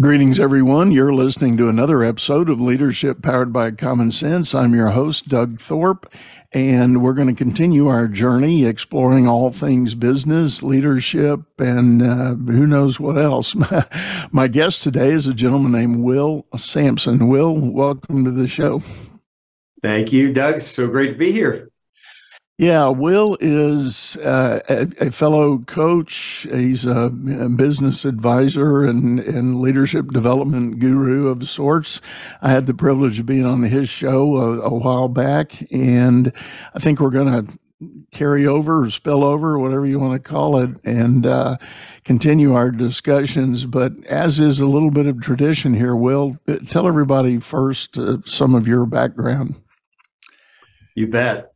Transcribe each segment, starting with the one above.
Greetings, everyone. You're listening to another episode of Leadership Powered by Common Sense. I'm your host, Doug Thorpe, and we're going to continue our journey exploring all things business, leadership, and uh, who knows what else. My guest today is a gentleman named Will Sampson. Will, welcome to the show. Thank you, Doug. So great to be here. Yeah, Will is uh, a, a, fellow coach. He's a, a, business advisor and, and leadership development guru of sorts. I had the privilege of being on his show a, a while back, and I think we're going to carry over or spill over, whatever you want to call it, and uh, continue our discussions. But as is a little bit of tradition here, Will, tell everybody first uh, some of your background. You bet.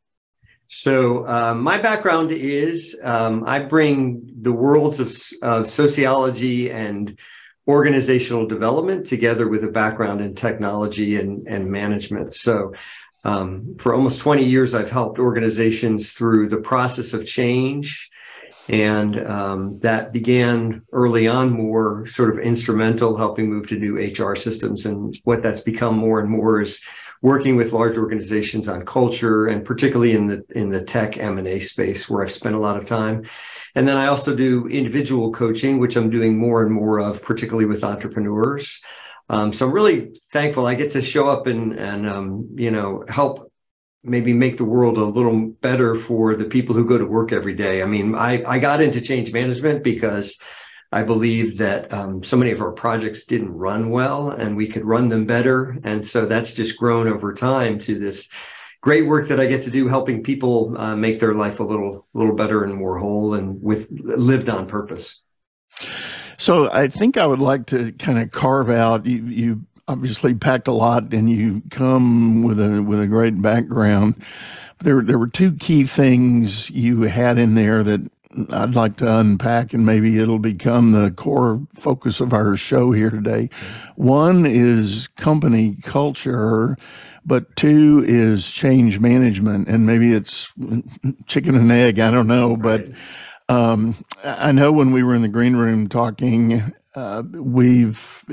So uh, my background is um, I bring the worlds of, of, sociology and organizational development together with a background in technology and, and management. So um, for almost 20 years, I've helped organizations through the process of change. And um, that began early on more sort of instrumental, helping move to new HR systems. And what that's become more and more is working with large organizations on culture and particularly in the in the tech M&A space where I've spent a lot of time. And then I also do individual coaching, which I'm doing more and more of, particularly with entrepreneurs. Um, so I'm really thankful I get to show up and and um, you know help maybe make the world a little better for the people who go to work every day. I mean, I I got into change management because I believe that um, so many of our projects didn't run well and we could run them better. And so that's just grown over time to this great work that I get to do, helping people uh, make their life a little, little better and more whole and with lived on purpose. So I think I would like to kind of carve out you, you obviously packed a lot and you come with a with a great background. There there were two key things you had in there that I'd like to unpack, and maybe it'll become the core focus of our show here today. One is company culture, but two is change management, and maybe it's chicken and egg. I don't know, but um, I know when we were in the green room talking, uh, we've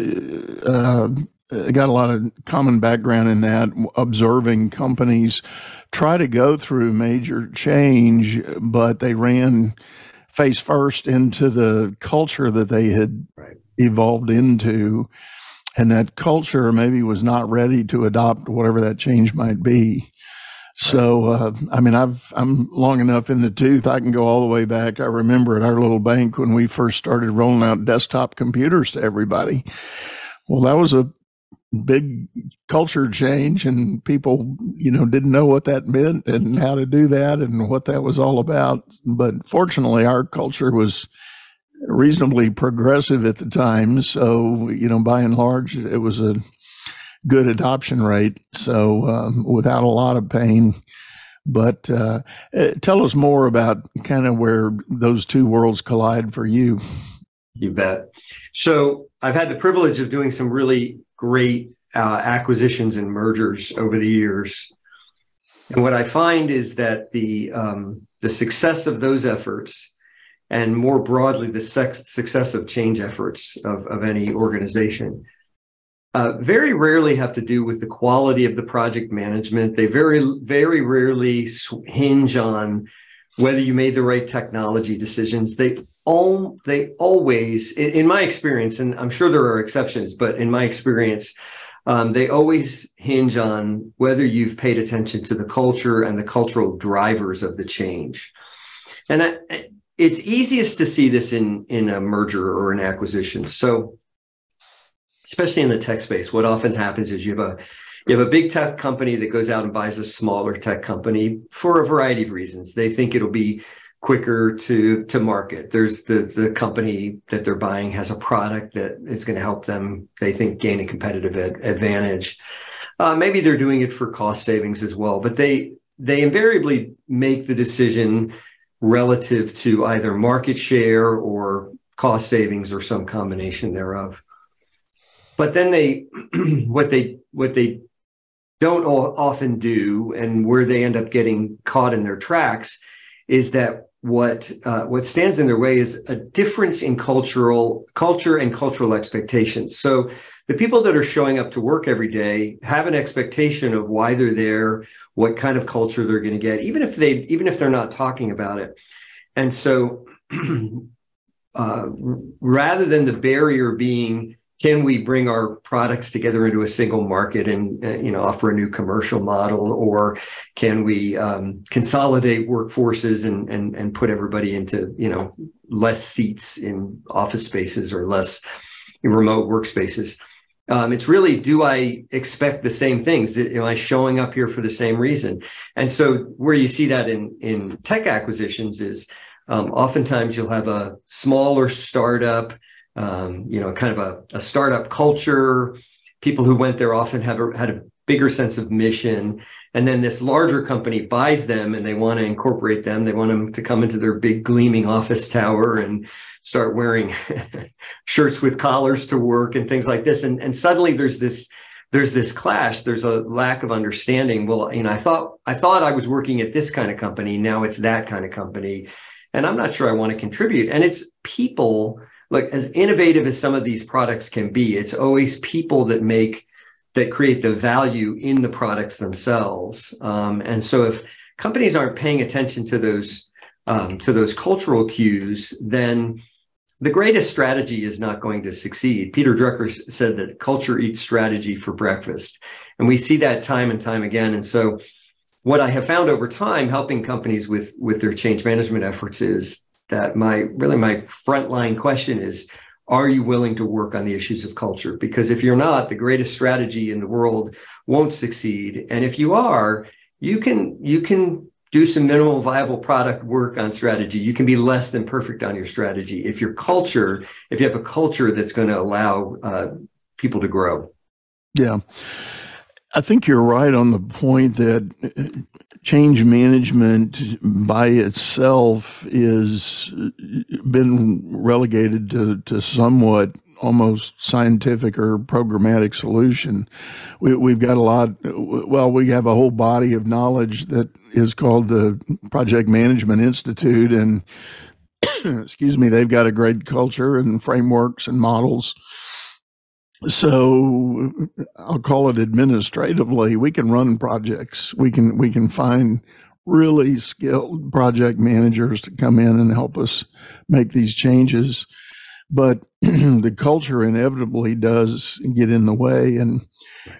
uh, got a lot of common background in that, observing companies try to go through major change, but they ran face first into the culture that they had right. evolved into. And that culture maybe was not ready to adopt whatever that change might be. So, uh, I mean, I've I'm long enough in the tooth. I can go all the way back. I remember at our little bank when we first started rolling out desktop computers to everybody. Well, that was a big culture change and people you know didn't know what that meant and how to do that and what that was all about. But fortunately our culture was reasonably progressive at the time. So you know by and large it was a good adoption rate. So um, without a lot of pain. But uh, eh, tell us more about kind of where those two worlds collide for you. You bet. So i've had the privilege of doing some really great uh, acquisitions and mergers over the years. And what I find is that the um, the success of those efforts, and more broadly the sex, success of change efforts of, of any organization, uh, very rarely have to do with the quality of the project management. They very very rarely hinge on whether you made the right technology decisions. They all they always in, in, my experience and i'm sure there are exceptions but in my experience um, they always hinge on whether you've paid attention to the culture and the cultural drivers of the change and I, it's easiest to see this in in a merger or an acquisition so especially in the tech space what often happens is you have a you have a big tech company that goes out and buys a smaller tech company for a variety of reasons they think it'll be quicker to to market. There's the the company that they're buying has a product that is going to help them. They think gain a competitive ad- advantage. Uh, maybe they're doing it for cost savings as well, but they they invariably make the decision relative to either market share or cost savings or some combination thereof. but then they what they what they don't often do and where they end up getting caught in their tracks is that what uh, what stands in their way is a difference in cultural culture and cultural expectations. So the people that are showing up to work every day have an expectation of why they're there, what kind of culture they're going to get, even if they even if they're not talking about it. And so, uh, rather than the barrier being can we bring our products together into a single market and uh, you know offer a new commercial model? Or can we um, consolidate workforces and, and and put everybody into you know less seats in office spaces or less remote workspaces? Um, it's really do i expect the same things? Am i showing up here for the same reason? And so where you see that in in tech acquisitions is um, oftentimes you'll have a smaller startup um, you know, kind of a, a, startup culture. People who went there often have a, had a bigger sense of mission. And then this larger company buys them and they want to incorporate them. They want them to come into their big gleaming office tower and start wearing shirts with collars to work and things like this. And, and suddenly there's this there's this clash there's a lack of understanding well you know i thought i thought i was working at this kind of company now it's that kind of company and i'm not sure i want to contribute and it's people look as innovative as some of these products can be it's always people that make that create the value in the products themselves. Um, and so if companies aren't paying attention to those um, to those cultural cues then the greatest strategy is not going to succeed. Peter drucker said that culture eats strategy for breakfast. And we see that time and time again. And so what i have found over time helping companies with with their change management efforts is that my really my frontline question is are you willing to work on the issues of culture? Because if you're not the greatest strategy in the world won't succeed. And if you are you can you can do some minimal viable product work on strategy. You can be less than perfect on your strategy. If your culture if you have a culture that's going to allow uh, people to grow. Yeah. I think you're right on the point that change management by itself is uh, been relegated to, to somewhat almost scientific or programmatic solution. We, have got a lot, well, we have a whole body of knowledge that is called the Project Management Institute. And excuse me, they've got a great culture and frameworks and models so I'll call it administratively, we can run projects. We can we can find really skilled project managers to come in and help us make these changes. But the culture inevitably does get in the way. And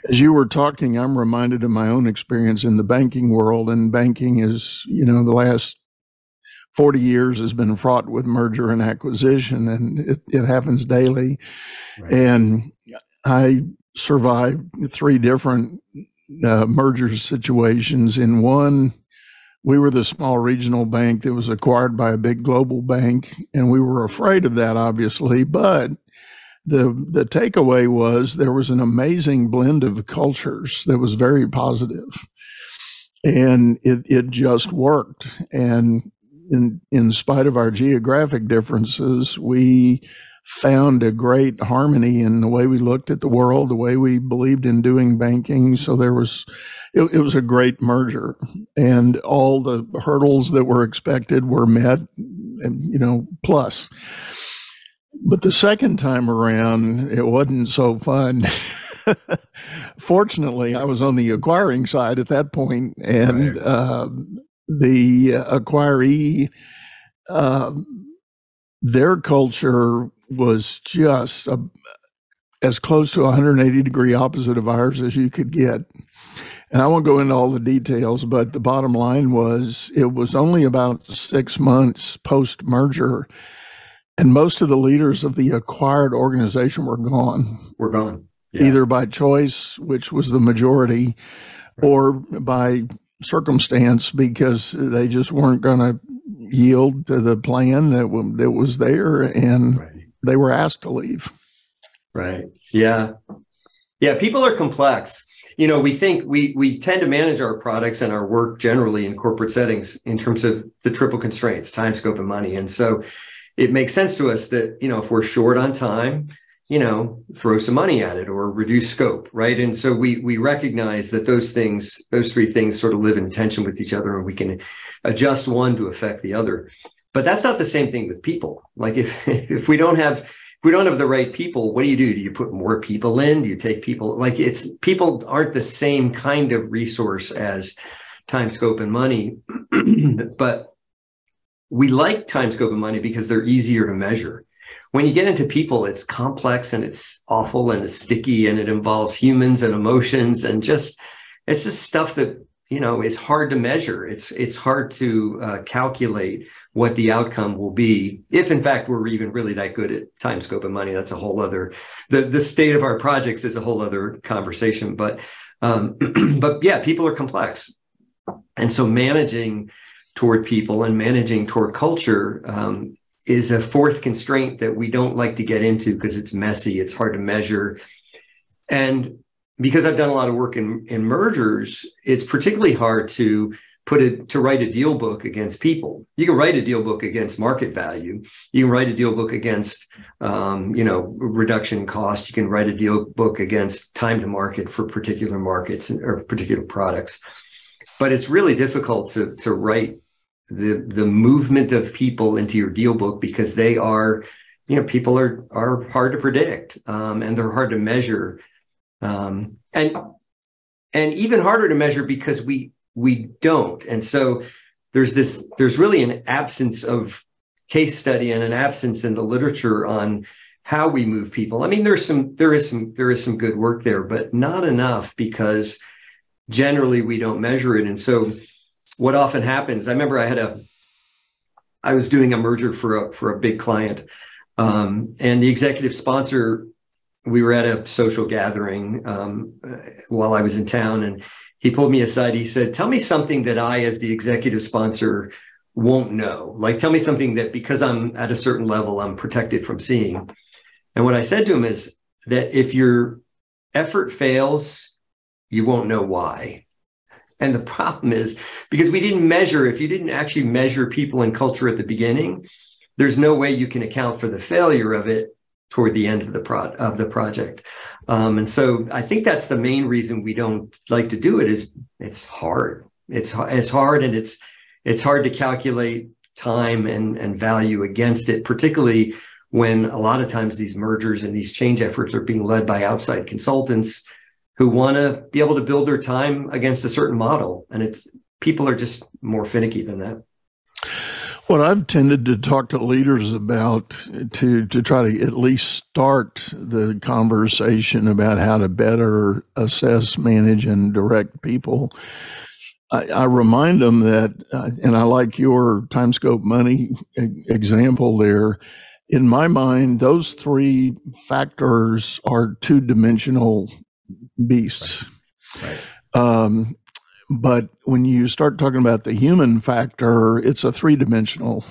as you were talking, I'm reminded of my own experience in the banking world. And banking is, you know, the last 40 years has been fraught with merger and acquisition, and it, it happens daily. Right. And I survived three different uh, merger situations. In one, we were the small regional bank that was acquired by a big global bank, and we were afraid of that, obviously. But the the takeaway was there was an amazing blend of cultures that was very positive, and it it just worked. And in in spite of our geographic differences, we found a great harmony in the way we looked at the world, the way we believed in doing banking. So there was, it, it, was a great merger, and all the hurdles that were expected were met, and you know, plus. But the second time around, it wasn't so fun. Fortunately, I was on the acquiring side at that point, and right. uh, the acquiree. Uh, their culture was just a, as close to 180 degree opposite of ours as you could get. And I won't go into all the details, but the bottom line was it was only about six months post merger, and most of the leaders of the acquired organization were gone. Were gone. Yeah. Either by choice, which was the majority, or by circumstance because they just weren't going to yield to the plan that, that was there. And right they were asked to leave. Right. Yeah. Yeah. People are complex. You know, we think we we tend to manage our products and our work generally in corporate settings in terms of the triple constraints, time, scope, and money. And so it makes sense to us that, you know, if we're short on time, you know, throw some money at it or reduce scope, right? And so we we recognize that those things, those three things sort of live in tension with each other and we can adjust one to affect the other. But that's not the same thing with people. Like if if we don't have if we don't have the right people, what do you do? Do you put more people in? Do you take people like it's people aren't the same kind of resource as time, scope, and money. but we like time, scope, and money because they're easier to measure when you get into people, it's complex and it's awful and it's sticky and it involves humans and emotions and just it's just stuff that you know is hard to measure. It's it's hard to uh, calculate what the outcome will be if, in fact, we're even really that good at time, scope, and money. That's a whole other the the state of our projects is a whole other conversation. But um, but yeah, people are complex, and so managing toward people and managing toward culture um, is a fourth constraint that we don't like to get into because it's messy, it's hard to measure. And because I've done a lot of work in, in mergers, it's particularly hard to put it to write a deal book against people. You can write a deal book against market value. You can write a deal book against, um, you know, reduction cost. You can write a deal book against time to market for particular markets or particular products. But it's really difficult to to write the the movement of people into your deal book because they are you know people are are hard to predict um, and they're hard to measure um, and and even harder to measure because we we don't. And so there's this there's really an absence of case study and an absence in the literature on how we move people. I mean there's some there is some there is some good work there but not enough because generally we don't measure it. And so what often happens, I remember I had a, I was doing a merger for a for a big client, um, and the executive sponsor, we were at a social gathering um, while I was in town, and he pulled me aside. He said, "Tell me something that I, as the executive sponsor, won't know. Like, tell me something that because I'm at a certain level, I'm protected from seeing." And what I said to him is that if your effort fails, you won't know why. And the problem is because we didn't measure, if you didn't actually measure people and culture at the beginning, there's no way you can account for the failure of it toward the end of the pro- of the project. Um, and so I think that's the main reason we don't like to do it is it's hard. It's it's hard and it's it's hard to calculate time and, and value against it, particularly when a lot of times these mergers and these change efforts are being led by outside consultants who want to be able to build their time against a certain model. And it's people are just more finicky than that. What I've tended to talk to leaders about to to try to at least start the conversation about how to better assess, manage, and direct people. I, I remind them that, uh, and I like your time scope money example there. In my mind, those three factors are two dimensional beasts. Right. right. Um, but when you start talking about the human factor, it's a three dimensional.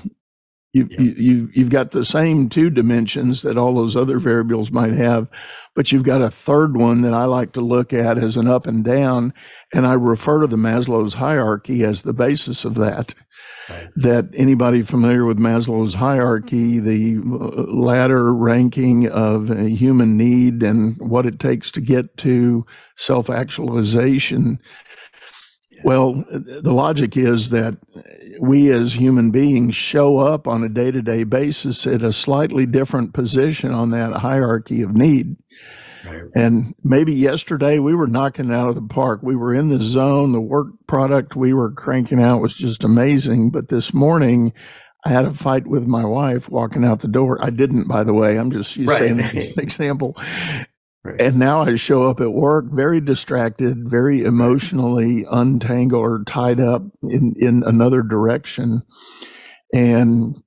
You, yeah. you, you, you've got the same two dimensions that all those other variables might have, but you've got a third one that I like to look at as an up and down. And I refer to the Maslow's hierarchy as the basis of that. Right. That anybody familiar with Maslow's hierarchy, the uh, ladder ranking of a human need and what it takes to get to self actualization. Well, the logic is that we as human beings show up on a day to day basis at a slightly different position on that hierarchy of need. And maybe yesterday we were knocking out of the park. We were in the zone. The work product we were cranking out was just amazing. But this morning, I had a fight with my wife walking out the door. I didn't, by the way. I'm just right. saying an example. Right. And now I show up at work very distracted, very emotionally untangled or tied up in, in another direction. And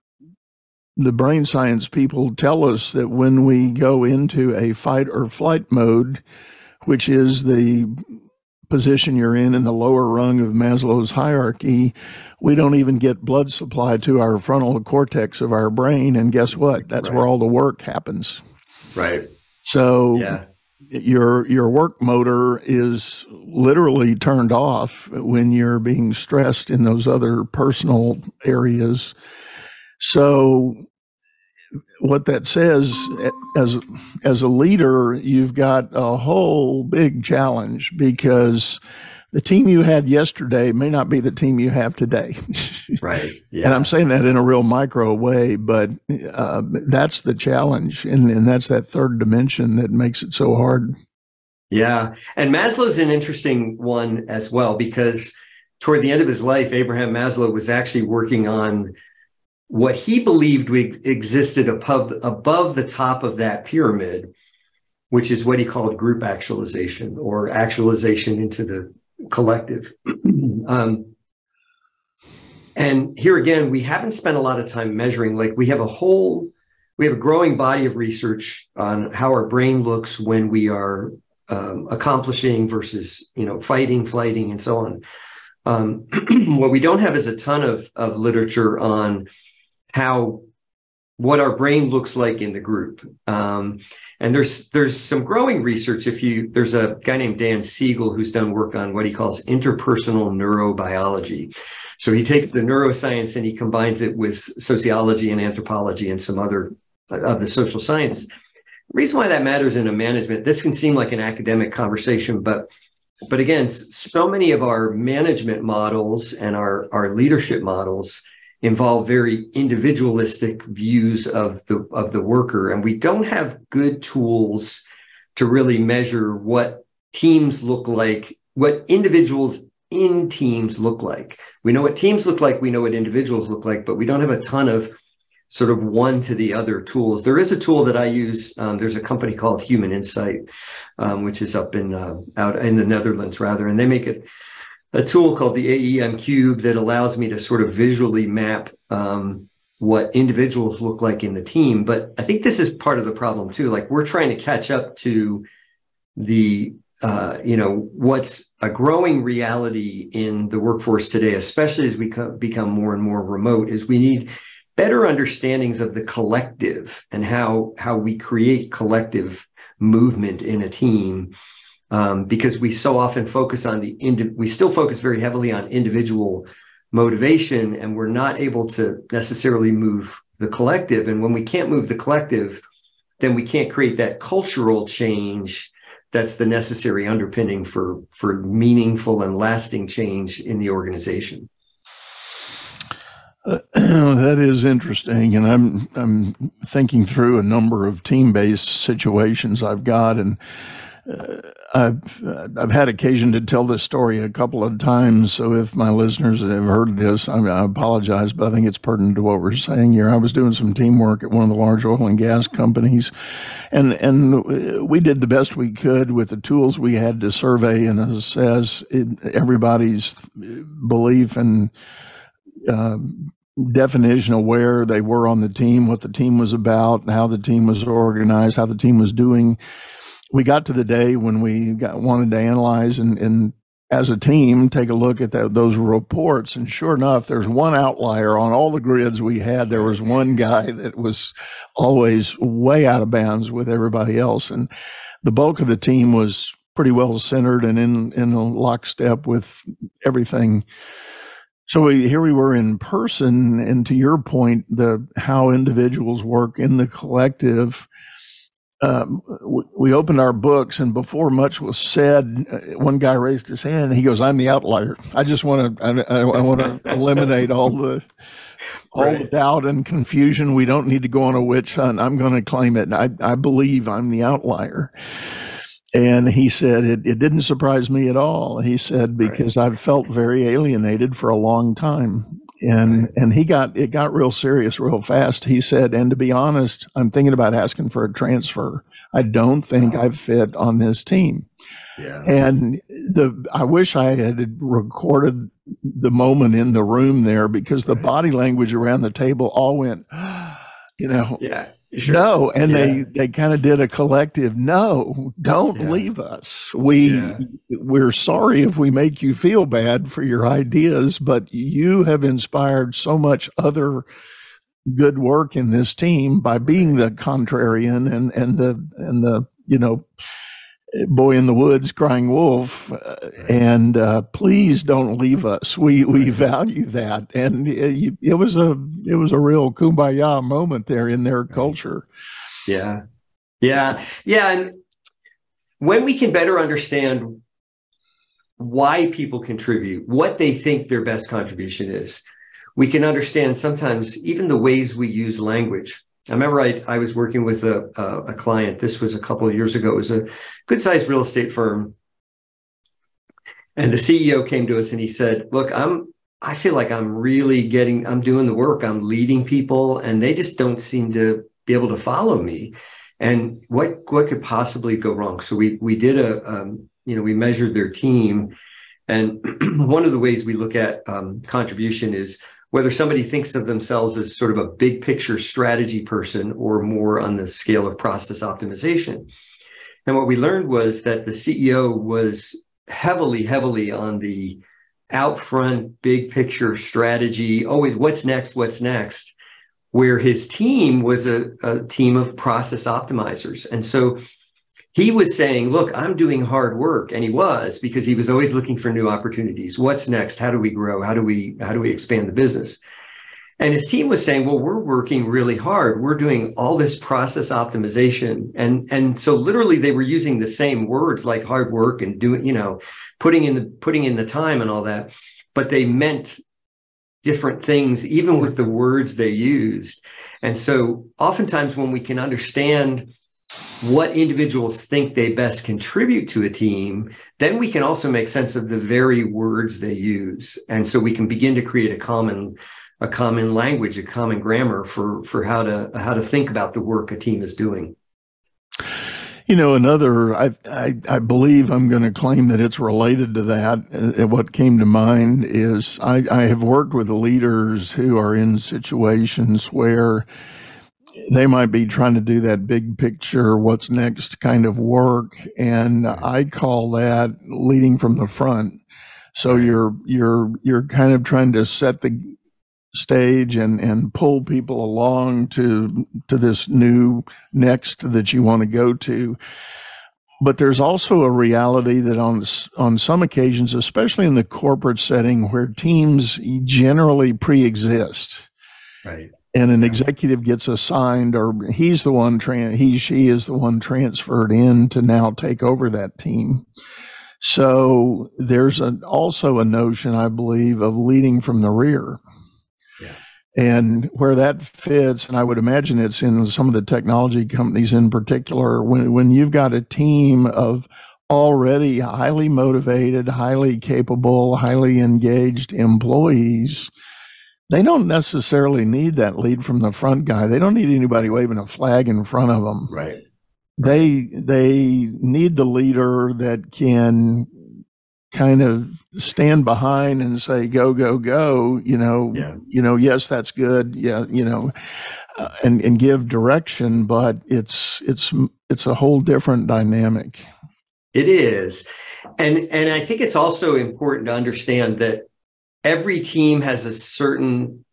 the brain science people tell us that when we go into a fight or flight mode, which is the position you're in in the lower rung of Maslow's hierarchy, we don't even get blood supply to our frontal cortex of our brain. And guess what? That's right. where all the work happens. Right. So yeah. Your your work motor is literally turned off when you're being stressed in those other personal areas. So what that says as as a leader, you've got a whole big challenge because the team you had yesterday may not be the team you have today. right. Yeah. And I'm saying that in a real micro way, but uh, that's the challenge, and, and that's that third dimension that makes it so hard. Yeah, and Maslow's an interesting one as well because toward the end of his life, Abraham Maslow was actually working on what he believed existed above, above the top of that pyramid, which is what he called group actualization or actualization into the collective. um, and here again, we haven't spent a lot of time measuring, like we have a whole, we have a growing body of research on how our brain looks when we are um, accomplishing versus, you know, fighting, flighting, and so on. Um, what we don't have is a ton of, of literature on how what our brain looks like in the group. Um, and there's there's some growing research. If you there's a guy named Dan Siegel who's done work on what he calls interpersonal neurobiology. So he takes the neuroscience and he combines it with sociology and anthropology and some other of the social science. The reason why that matters in a management, this can seem like an academic conversation, but but again, so many of our management models and our, our leadership models involve very individualistic views of the of the worker. And we don't have good tools to really measure what teams look like what individuals in teams look like. We know what teams look like we know what individuals look like but we don't have a ton of sort of one to the other tools. There is a tool that i use um, there's a company called human insight um, which is up in uh, out in the netherlands rather and they make it a tool called the AEM Cube that allows me to sort of visually map um, what individuals look like in the team. But I think this is part of the problem too. Like we're trying to catch up to the uh, you know what's a growing reality in the workforce today, especially as we co- become more and more remote, is we need better understandings of the collective and how how we create collective movement in a team um, because we so often focus on the indi- we still focus very heavily on individual motivation and we're not able to necessarily move the collective. And when we can't move the collective then we can't create that cultural change that's the necessary underpinning for for meaningful and lasting change in the organization. Uh, that is interesting, and I'm I'm thinking through a number of team-based situations I've got, and I've I've had occasion to tell this story a couple of times. So if my listeners have heard this, I, I, apologize, but I think it's pertinent to what we're saying here. I was doing some teamwork at one of the large oil and gas companies, and and we did the best we could with the tools we had to survey and assess everybody's belief and. Uh, definition of where they were on the team, what the team was about, how the team was organized, how the team was doing we got to the day when we got wanted to analyze and, and as a team take a look at that, those reports. And sure enough there's one outlier on all the grids we had. There was one guy that was always way out of bounds with everybody else. And the bulk of the team was pretty well centered and in in lockstep with everything. So we, here we were in person. And to your point the how individuals work in the collective um, we opened our books, and before much was said, uh, one guy raised his hand. and He goes, "I'm the outlier. I just want to. I, I want to eliminate all the all right. the doubt and confusion. We don't need to go on a witch hunt. I'm going to claim it. I I believe I'm the outlier." And he said, it, it didn't surprise me at all. He said, because right. I've felt very alienated for a long time and right. and he got it got real serious real fast. He said, and to be honest, I'm thinking about asking for a transfer. I don't think oh. I fit on this team. Yeah. And the I wish I had recorded the moment in the room there because the right. body language around the table all went, you know. Yeah. Sure. No, and yeah. they they kind of did a collective. No, don't yeah. leave us. We yeah. we're sorry if we make you feel bad for your ideas, but you have inspired so much other good work in this team by being the contrarian and and the and the you know boy in the woods crying wolf uh, and uh, please don't leave us. We we value that. And it, it, was a it was a real kumbaya moment there in their culture. Yeah. Yeah. Yeah and when we can better understand why people contribute what they think their best contribution is we can understand sometimes even the ways we use language I remember I, I was working with a, a, client. This was a couple of years ago. It was a good sized real estate firm. And the CEO came to us and he said, Look, I'm, I feel like I'm really getting, I'm doing the work, I'm leading people, and they just don't seem to be able to follow me. And what, what could possibly go wrong? So we, we did a, um, you know, we measured their team. And one of the ways we look at um, contribution is whether somebody thinks of themselves as sort of a big picture strategy person or more on the scale of process optimization. And what we learned was that the CEO was heavily, heavily on the out front, big picture strategy, always what's next, what's next, where his team was a, a team of process optimizers. And so he was saying, Look, I'm doing hard work. And he was because he was always looking for new opportunities. What's next? How do we grow? How do we how do we expand the business? And his team was saying, well, we're working really hard. We're doing all this process optimization. And, and so literally they were using the same words like hard work and doing, you know, putting in the putting in the time and all that, but they meant different things, even with the words they used. And so oftentimes when we can understand what individuals think they best contribute to a team, then we can also make sense of the very words they use. And so we can begin to create a common a common language, a common grammar for for how to how to think about the work a team is doing. You know, another, I, I, I believe I'm going to claim that it's related to that. Uh, what came to mind is I, I have worked with leaders who are in situations where they might be trying to do that big picture, what's next kind of work. And I call that leading from the front. So you're, you're, you're kind of trying to set the stage and, and pull people along to, to this new next that you want to go to. But there's also a reality that on on some occasions, especially in the corporate setting, where teams generally pre-exist, right and an executive gets assigned or he's the one tran- he she is the one transferred in to now take over that team. So there's a, also a notion i believe of leading from the rear. Yeah. and where that fits and i would imagine it's in some of the technology companies in particular when, when you've got a team of already highly motivated highly capable highly engaged employees they don't necessarily need that lead from the front guy. They don't need anybody waving a flag in front of them. Right. They they need the leader that can kind of stand behind and say go go go you know yeah. you know yes that's good yeah you know uh, and and give direction but it's it's it's a whole different dynamic it is and and i think it's also important to understand that every team has a certain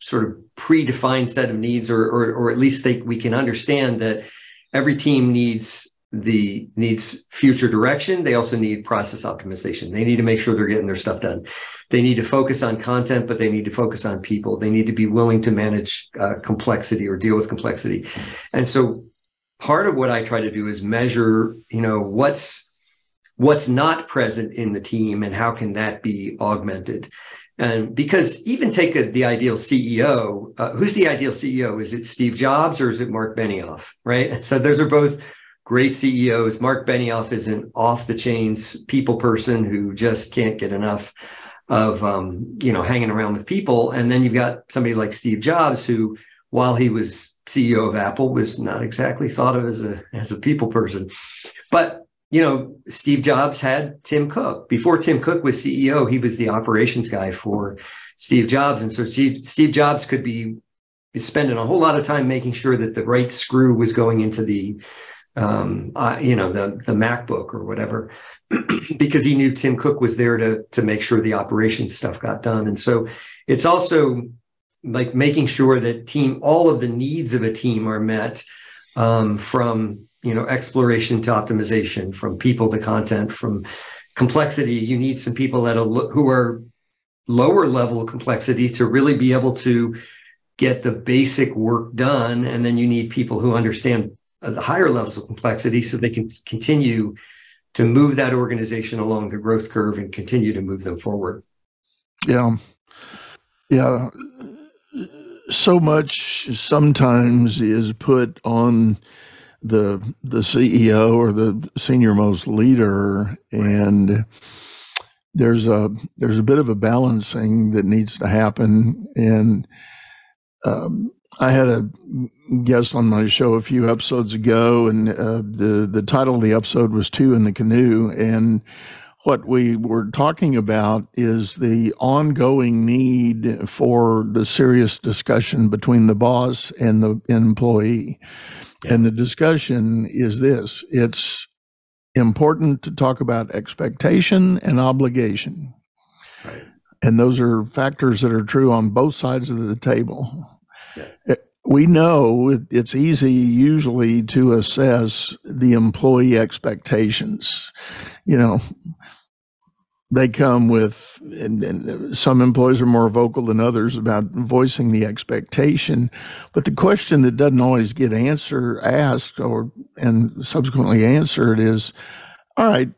sort of predefined set of needs, or or, or at least they, we can understand that every team needs the needs future direction. They also need process optimization. They need to make sure they're getting their stuff done. They need to focus on content but they need to focus on people. They need to be willing to manage uh, complexity or deal with complexity. And so part of what i try to do is measure you know what's what's not present in the team and how can that be augmented? And because even take a, the ideal ceo uh, who's the ideal ceo is it steve jobs or is it mark benioff right? So those are both great ceos mark benioff is an off the chains people person who just can't get enough of um, you know hanging around with people. And then you've got somebody like steve jobs who while he was ceo of apple was not exactly thought of as a as a people person. But you know, Steve Jobs had Tim Cook. Before Tim Cook was CEO, he was the operations guy for Steve Jobs. And so Steve, Jobs could be spending a whole lot of time making sure that the right screw was going into the, um, uh, you know, the, the MacBook or whatever, because he knew Tim Cook was there to, to make sure the operations stuff got done. And so it's also like making sure that team, all of the needs of a team are met um, from you know exploration to optimization from people to content from complexity. You need some people that are who are lower level complexity to really be able to get the basic work done. And then you need people who understand the higher levels of complexity so they can continue to move that organization along the growth curve and continue to move them forward. Yeah. Yeah. So much sometimes is put on the the CEO or the senior most leader and there's a there's a bit of a balancing that needs to happen. And um, I had a guest on my show a few episodes ago and uh, the the title of the episode was two in the canoe. And what we were talking about is the ongoing need for the serious discussion between the boss and the employee. Yeah. And the discussion is this it's important to talk about expectation and obligation. Right. And those are factors that are true on both sides of the table. Yeah. Eh, we know it's easy usually to assess the employee expectations. You know, they come with, and, and, some employees are more vocal than others about voicing the expectation. But the question that doesn't always get answer asked or and subsequently answered is, all right,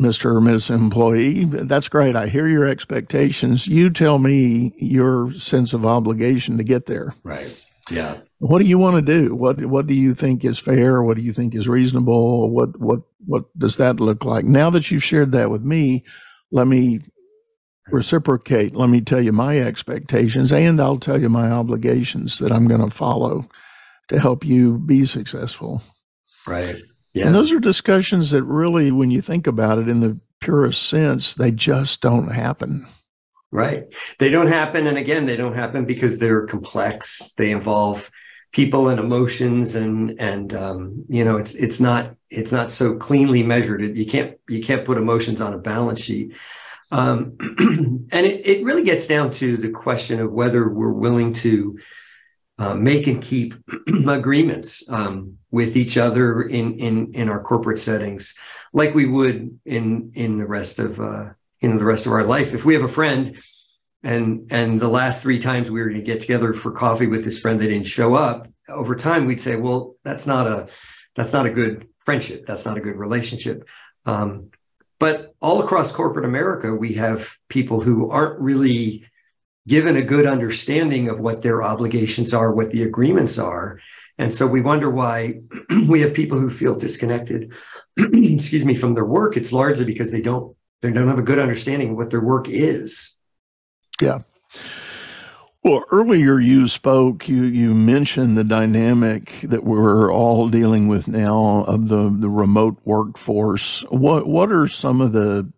Mr. or Ms. Employee, that's great. I hear your expectations. You tell me your sense of obligation to get there. Right. Yeah. What do you want to do? What What do you think is fair? What do you think is reasonable? What What What does that look like? Now that you've shared that with me, let me reciprocate. Let me tell you my expectations, and I'll tell you my obligations that I'm going to follow to help you be successful. Right. Yeah. And those are discussions that really, when you think about it in the purest sense, they just don't happen. Right. They don't happen. And again, they don't happen because they're complex. They involve people and emotions and and um, you know it's it's not it's not so cleanly measured. You can't you can't put emotions on a balance sheet. Um, and it, it really gets down to the question of whether we're willing to uh, make and keep agreements um, with each other in in in our corporate settings like we would in in the rest of uh, in the rest of our life. If we have a friend and and the last three times we were going to get together for coffee with this friend that didn't show up over time we'd say well that's not a that's not a good friendship. That's not a good relationship. Um, but all across corporate america we have people who aren't really given a good understanding of what their obligations are what the agreements are. And so we wonder why we have people who feel disconnected excuse me from their work. It's largely because they don't they don't have a good understanding of what their work is yeah. Well, earlier you spoke, you, you mentioned the dynamic that we're all dealing with now of the, the remote workforce. What what are some of the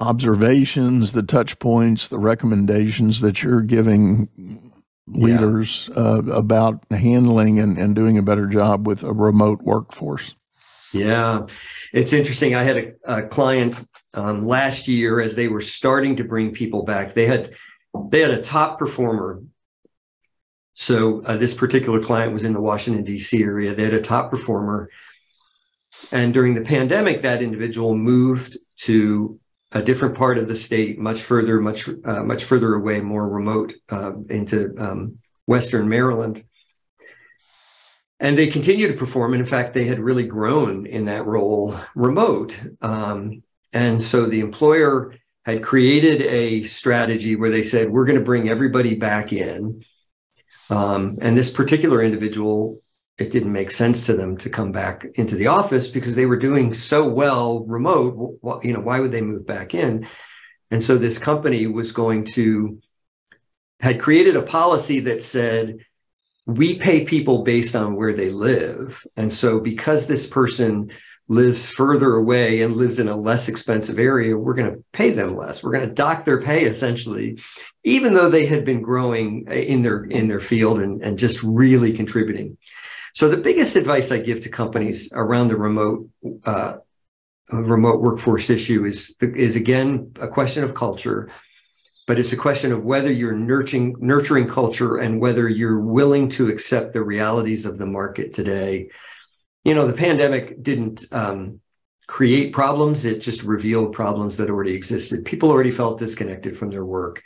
observations, the touch points, the recommendations that you're giving leaders yeah. uh, about handling and, and doing a better job with a remote workforce? Yeah, it's interesting. I had a, a client um, last year as they were starting to bring people back. They had they had a top performer. So uh, this particular client was in the Washington D.C. area. They had a top performer, and during the pandemic, that individual moved to a different part of the state, much further, much uh, much further away, more remote, uh, into um, Western Maryland and they continue to perform. And in fact, they had really grown in that role remote. Um, and so the employer had created a strategy where they said, we're going to bring everybody back in. Um, and this particular individual, it didn't make sense to them to come back into the office because they were doing so well remote. Well, you know, why would they move back in? And so this company was going to, had created a policy that said, we pay people based on where they live. And so because this person lives further away and lives in a less expensive area, we're going to pay them less. We're going to dock their pay essentially, even though they had been growing in their in their field and, and just really contributing. So the biggest advice I give to companies around the remote uh, remote workforce issue is is again a question of culture but it's a question of whether you're nurturing nurturing culture and whether you're willing to accept the realities of the market today you know, the pandemic didn't um, create problems; it just revealed problems that already existed. People already felt disconnected from their work.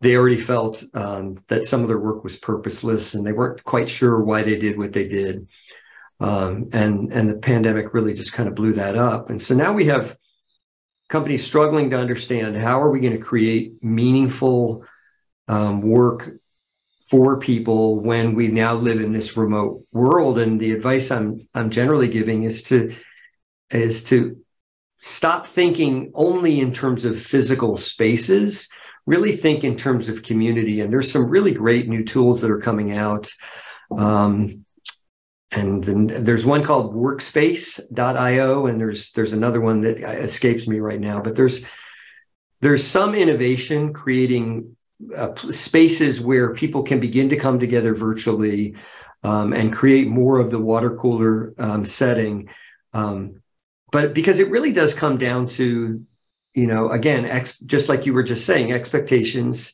They already felt um, that some of their work was purposeless, and they weren't quite sure why they did what they did. Um, and and the pandemic really just kind of blew that up. And so now we have companies struggling to understand how are we going to create meaningful um, work for people when we now live in this remote world. And the advice I'm I'm generally giving is to is to stop thinking only in terms of physical spaces. Really think in terms of community. And there's some really great new tools that are coming out. Um, and then there's one called workspace.io and there's there's another one that escapes me right now but there's there's some innovation creating uh, spaces where people can begin to come together virtually um, and create more of the water cooler um, setting um, but because it really does come down to you know again ex- just like you were just saying expectations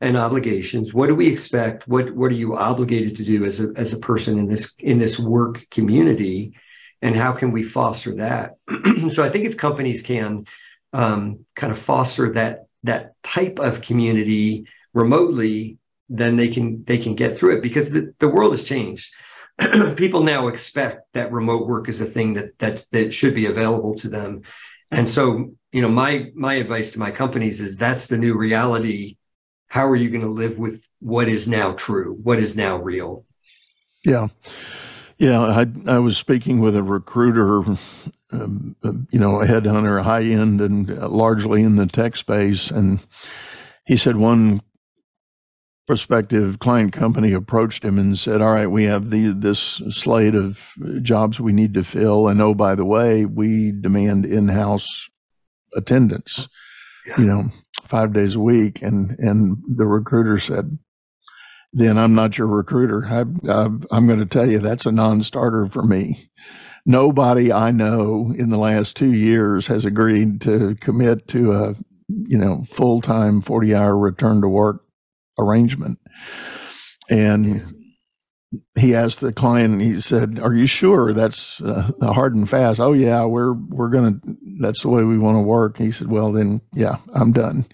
and obligations. What do we expect? What what are you obligated to do as a as a person in this in this work community? And how can we foster that? so I think if companies can um, kind of foster that that type of community remotely, then they can they can get through it because the, the world has changed. People now expect that remote work is a thing that that that should be available to them. And so, you know, my my advice to my companies is that's the new reality how are you going to live with what is now true, what is now real? Yeah. Yeah, I I was speaking with a recruiter, um, you know, a headhunter, high end and largely in the tech space, and he said one prospective client company approached him and said, "All right, we have the this slate of jobs we need to fill, and oh by the way, we demand in-house attendance." Yeah. You know, five days a week. And, and the recruiter said, then I'm not your recruiter. I, I'm going to tell you that's a non starter for me. Nobody I know in the last two years has agreed to commit to a, you know, full time 40 hour return to work arrangement. And he asked the client and he said are you sure that's uh, hard and fast oh yeah we're we're gonna that's the way we want to work he said well then yeah i'm done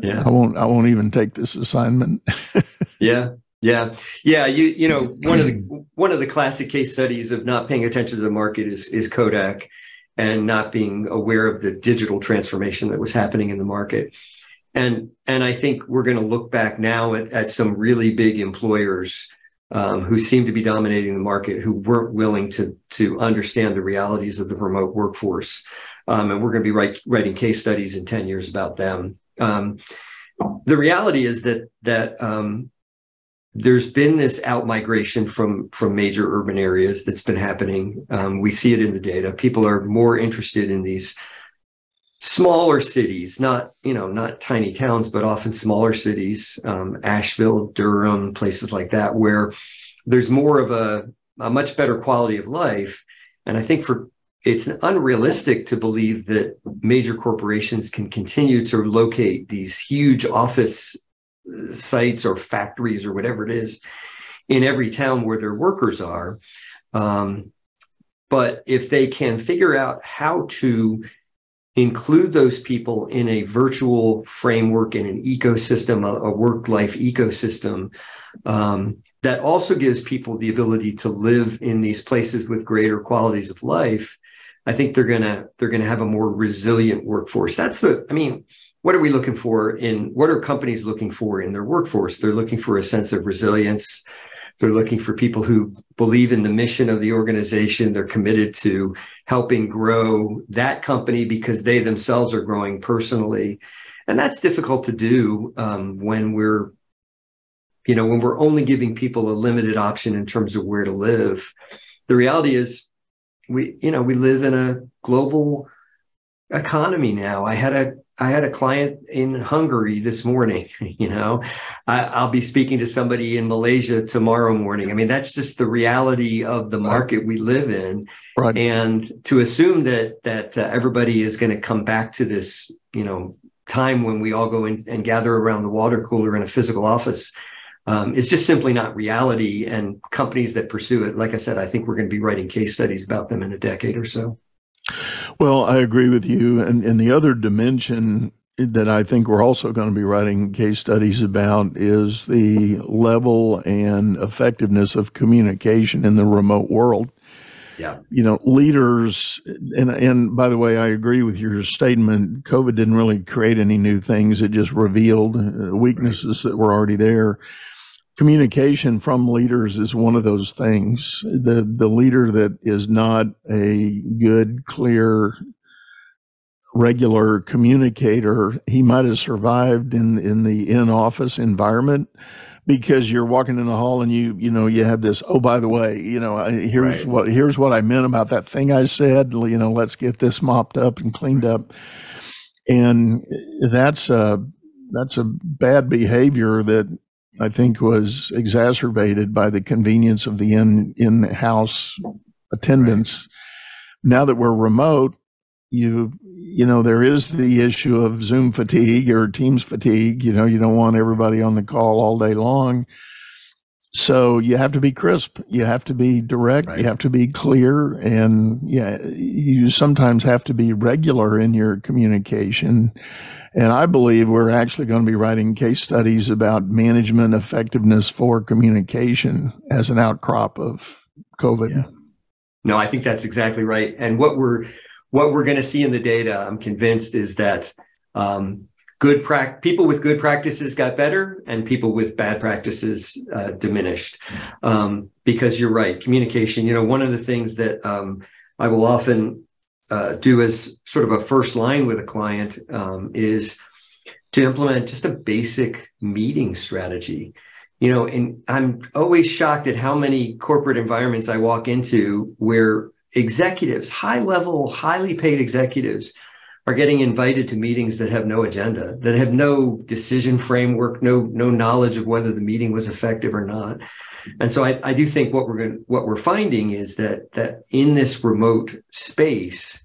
yeah. I won't i won't even take this assignment. Yeah. Yeah. Yeah you you know one of the one of the classic case studies of not paying attention to the market is is kodak and not being aware of the digital transformation that was happening in the market. And and i think we're going to look back now at, at some really big employers um, who seemed to be dominating the market, who weren't willing to to understand the realities of the remote workforce. Um, and we're going to be write, writing case studies in ten years about them. Um, the reality is that that um, there's been this out migration from from major urban areas that's been happening. Um, we see it in the data. People are more interested in these smaller cities, not you know not tiny towns, but often smaller cities, um, Asheville, Durham, places like that, where there's more of a, a much better quality of life. And I think for it's unrealistic to believe that major corporations can continue to locate these huge office uh, sites or factories or whatever it is in every town where their workers are. Um, but if they can figure out how to include those people in a virtual framework in an ecosystem, a, a work life ecosystem um, that also gives people the ability to live in these places with greater qualities of life. I think they're gonna they're gonna have a more resilient workforce. That's the I mean, what are we looking for in what are companies looking for in their workforce? They're looking for a sense of resilience. They're looking for people who believe in the mission of the organization. They're committed to helping grow that company because they themselves are growing personally. And that's difficult to do um, when we're, you know, when we're only giving people a limited option in terms of where to live. The reality is, we, you know, we live in a global economy now. I had a I had a client in Hungary this morning. You know, I, will be speaking to somebody in Malaysia tomorrow morning. I mean, that's just the reality of the market we live in. Right. And to assume that that uh, everybody is going to come back to this, you know, time when we all go in and gather around the water cooler in a physical office, um, is just simply not reality. And companies that pursue it, like I said, I think we're going to be writing case studies about them in a decade or so. Well, I agree with you. And, and the other dimension that I think we're also going to be writing case studies about is the level and effectiveness of communication in the remote world. Yeah. You know, leaders, and and by the way, I agree with your statement. COVID didn't really create any new things; it just revealed uh, weaknesses right. that were already there. Communication from leaders is one of those things. The the leader that is not a good, clear regular communicator, he might have survived in in the in office environment because you're walking in the hall and you you know you have this oh by the way you know here's right. what here's what I meant about that thing I said you know let's get this mopped up and cleaned up and that's a that's a bad behavior that I think was exacerbated by the convenience of the in in house attendance. Right. Now that we're remote, you you know there is the issue of zoom fatigue or teams fatigue you know you don't want everybody on the call all day long so you have to be crisp. You have to be direct. Right. you have to be clear. And yeah you sometimes have to be regular in your communication. And i believe we're actually going to be writing case studies about management effectiveness for communication as an outcrop of covid. Yeah. no i think that's exactly right. And what we're what we're going to see in the data, I'm convinced, is that um, good pra- people with good practices got better and people with bad practices uh, diminished. Um, because you're right, communication. You know, one of the things that um, I will often uh, do as sort of a first line with a client um, is to implement just a basic meeting strategy. You know, and I'm always shocked at how many corporate environments I walk into where executives, high level, highly paid executives, are getting invited to meetings that have no agenda, that have no decision framework, no no knowledge of whether the meeting was effective or not. And so I, I do think what we're going what we're finding is that that in this remote space,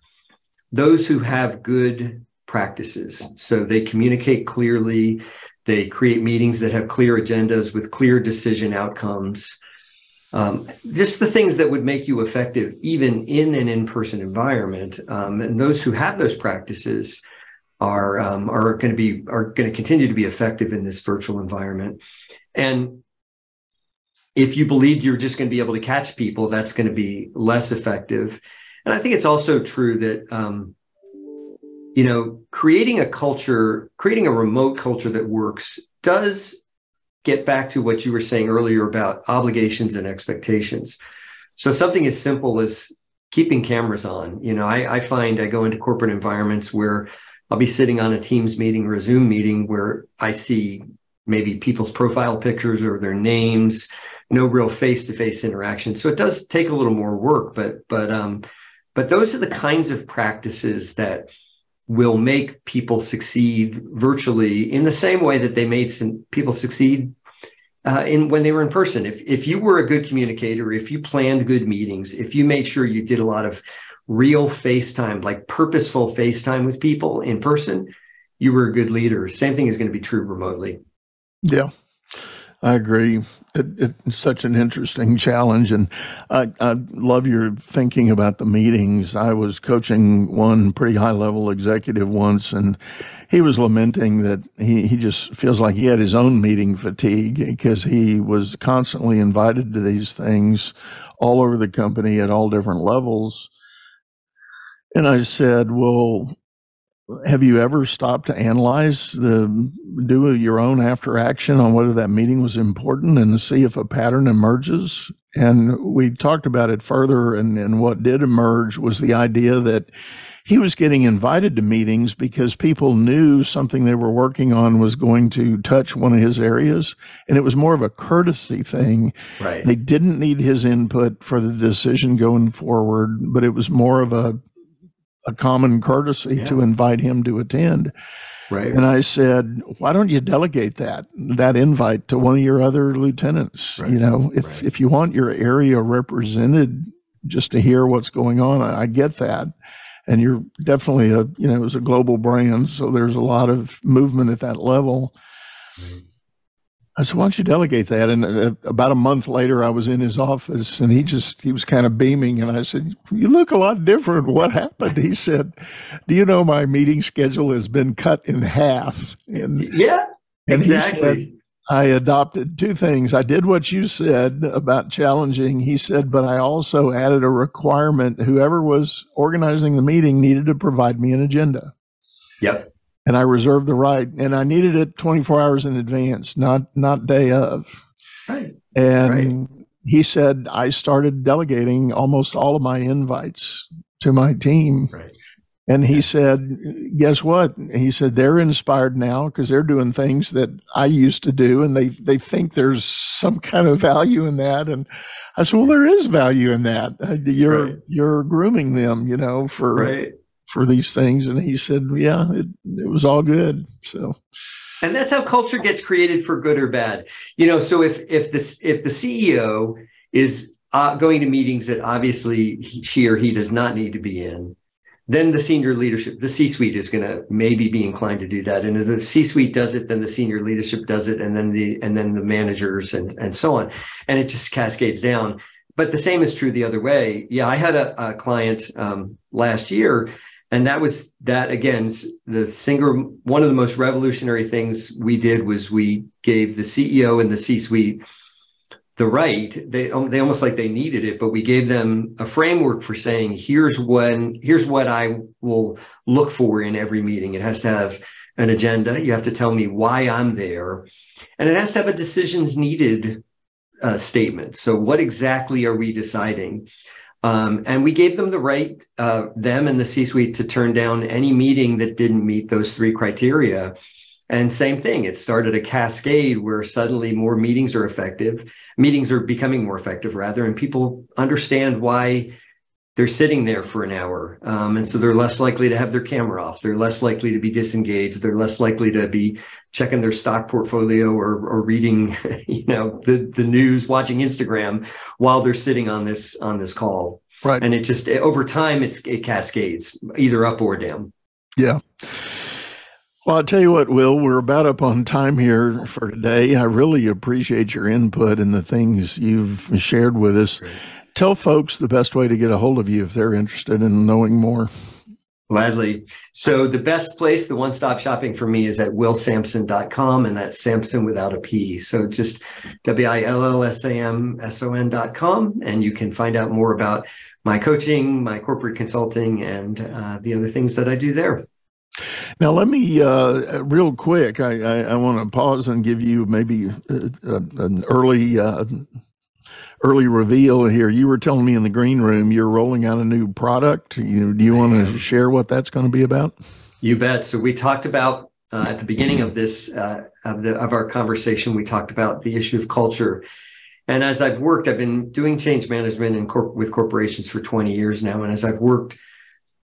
those who have good practices, so they communicate clearly, they create meetings that have clear agendas with clear decision outcomes um, just the things that would make you effective even in an in-person environment um, and those who have those practices are um, are going to be are going to continue to be effective in this virtual environment. And if you believe you're just going to be able to catch people that's going to be less effective. And i think it's also true that um, you know creating a culture creating a remote culture that works does get back to what you were saying earlier about obligations and expectations. So something as simple as keeping cameras on. You know, I, I, find I go into corporate environments where I'll be sitting on a Teams meeting or a Zoom meeting where I see maybe people's profile pictures or their names, no real face-to-face interaction. So it does take a little more work, but but um, but those are the kinds of practices that will make people succeed virtually in the same way that they made some people succeed uh, in when they were in person. If if you were a good communicator, if you planned good meetings, if you made sure you did a lot of real FaceTime, like purposeful FaceTime with people in person, you were a good leader. Same thing is going to be true remotely. Yeah, I agree it, it's such an interesting challenge, and I, I love your thinking about the meetings. I was coaching one pretty high level executive once, and he was lamenting that he, he just feels like he had his own meeting fatigue because he was constantly invited to these things all over the company at all different levels. And I said, Well, have you ever stopped to analyze the do your own after action on whether that meeting was important and see if a pattern emerges? And we talked about it further and, and what did emerge was the idea that he was getting invited to meetings because people knew something they were working on was going to touch one of his areas and it was more of a courtesy thing. Right. They didn't need his input for the decision going forward but it was more of a a common courtesy yeah. to invite him to attend. Right. And I said, why don't you delegate that that invite to one of your other lieutenants? Right. You know, if right. if you want your area represented just to hear what's going on, I, I get that. And you're definitely a you know, it's a global brand, so there's a lot of movement at that level. I said, "Why don't you delegate that?" And uh, about a month later, I was in his office, and he just he was kind of beaming, and I said, "You look a lot different. What happened?" He said, "Do you know my meeting schedule has been cut in half?" And yeah, and exactly. Said, I adopted two things. I did what you said about challenging. He said, but I also added a requirement. Whoever was organizing the meeting needed to provide me an agenda. Yep and I reserved the right, and I needed it 24 hours in advance, not not day of. Right. And right. he said I started delegating almost all of my invites to my team. Right. And he said, "Guess what?" He said they're inspired now because they're doing things that I used to do, and they they think there's some kind of value in that. And I said, "Well, there is value in that. Uh, you're right. you're grooming them, you know, for right for these things and he said yeah it, it was all good. So and that's how culture gets created for good or bad. You know so if if this if the ceo is uh, going to meetings that obviously he, she or he does not need to be in then the senior leadership the c-suite is going to maybe be inclined to do that. And if the c-suite does it then the senior leadership does it and then the and then the managers and and so on. And it just cascades down. But the same is true the other way. Yeah i had a, a client um, last year and that was that again the singer one of the most revolutionary things we did was we gave the ceo and the c suite the right. They um, they almost like they needed it but we gave them a framework for saying here's when here's what i will look for in every meeting. It has to have an agenda. You have to tell me why i'm there. And it has to have a decisions needed uh, statement. So what exactly are we deciding um, and we gave them the right, uh, them and the C suite, to turn down any meeting that didn't meet those three criteria. And same thing, it started a cascade where suddenly more meetings are effective. Meetings are becoming more effective, rather, and people understand why they're sitting there for an hour. Um, and so they're less likely to have their camera off. They're less likely to be disengaged. They're less likely to be checking their stock portfolio or, or reading, you know, the, the news, watching Instagram while they're sitting on this, on this call. Right. And it just, over time, it's, it cascades either up or down. Yeah. Well, I'll tell you what, Will, we're about up on time here for today. I really appreciate your input and the things you've shared with us. Great tell folks the best way to get a hold of you if they're interested in knowing more. Gladly. So the best place, the one-stop shopping for me is at willsamson.com and that's Sampson without a P. So just W-I-L-L-S-A-M-S-O-N.com and you can find out more about my coaching, my corporate consulting, and uh, the other things that I do there. Now, let me, uh, real quick, I, I, I want to pause and give you maybe uh, an early uh, early reveal here. You were telling me in the green room you're rolling out a new product. You, do you want to share what that's going to be about? You bet. So we talked about uh, at the beginning of this uh, of the of our conversation. We talked about the issue of culture. And as I've worked, I've been doing change management corp- with corporations for 20 years now. And as I've worked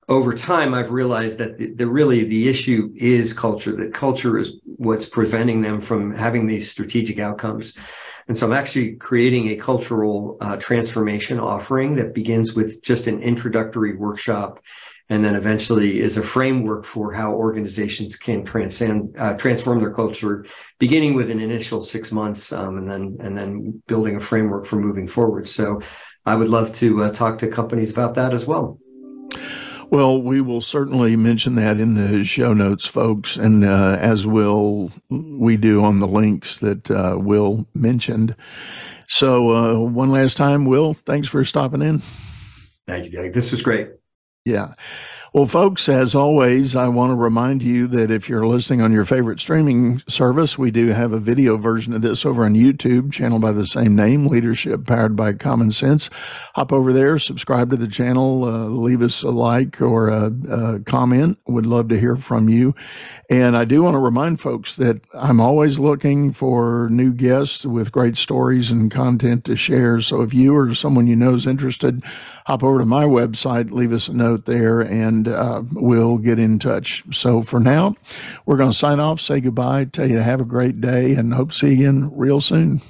over time, I've realized that the, the, really the issue is culture. That culture is what's preventing them from having these strategic outcomes. And so I'm actually creating a cultural uh, transformation offering that begins with just an introductory workshop and then eventually is a framework for how organizations can transcend uh, transform their culture beginning with an initial six months um, and then and then building a framework for moving forward. So i would love to uh, talk to companies about that as well well, we will certainly mention that in the show notes, folks, and uh, as will we do on the links that uh, Will mentioned. So, uh, one last time, Will, thanks for stopping in. Thank you, Doug. This was great. Yeah. Well, folks, as always, I want to remind you that if you're listening on your favorite streaming service, we do have a video version of this over on YouTube, channel by the same name, Leadership Powered by Common Sense. Hop over there, subscribe to the channel, uh, leave us a like or a, a comment. Would love to hear from you. And I do want to remind folks that I'm always looking for new guests with great stories and content to share. So if you or someone you know is interested, hop over to my website, leave us a note there, and uh, we'll get in touch. So for now, we're going to sign off, say goodbye, tell you to have a great day, and hope to see you again real soon.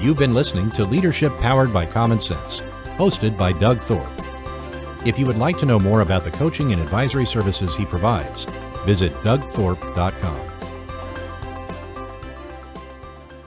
You've been listening to Leadership Powered by Common Sense, hosted by Doug Thorpe. If you would like to know more about the coaching and advisory services he provides, visit dougthorpe.com.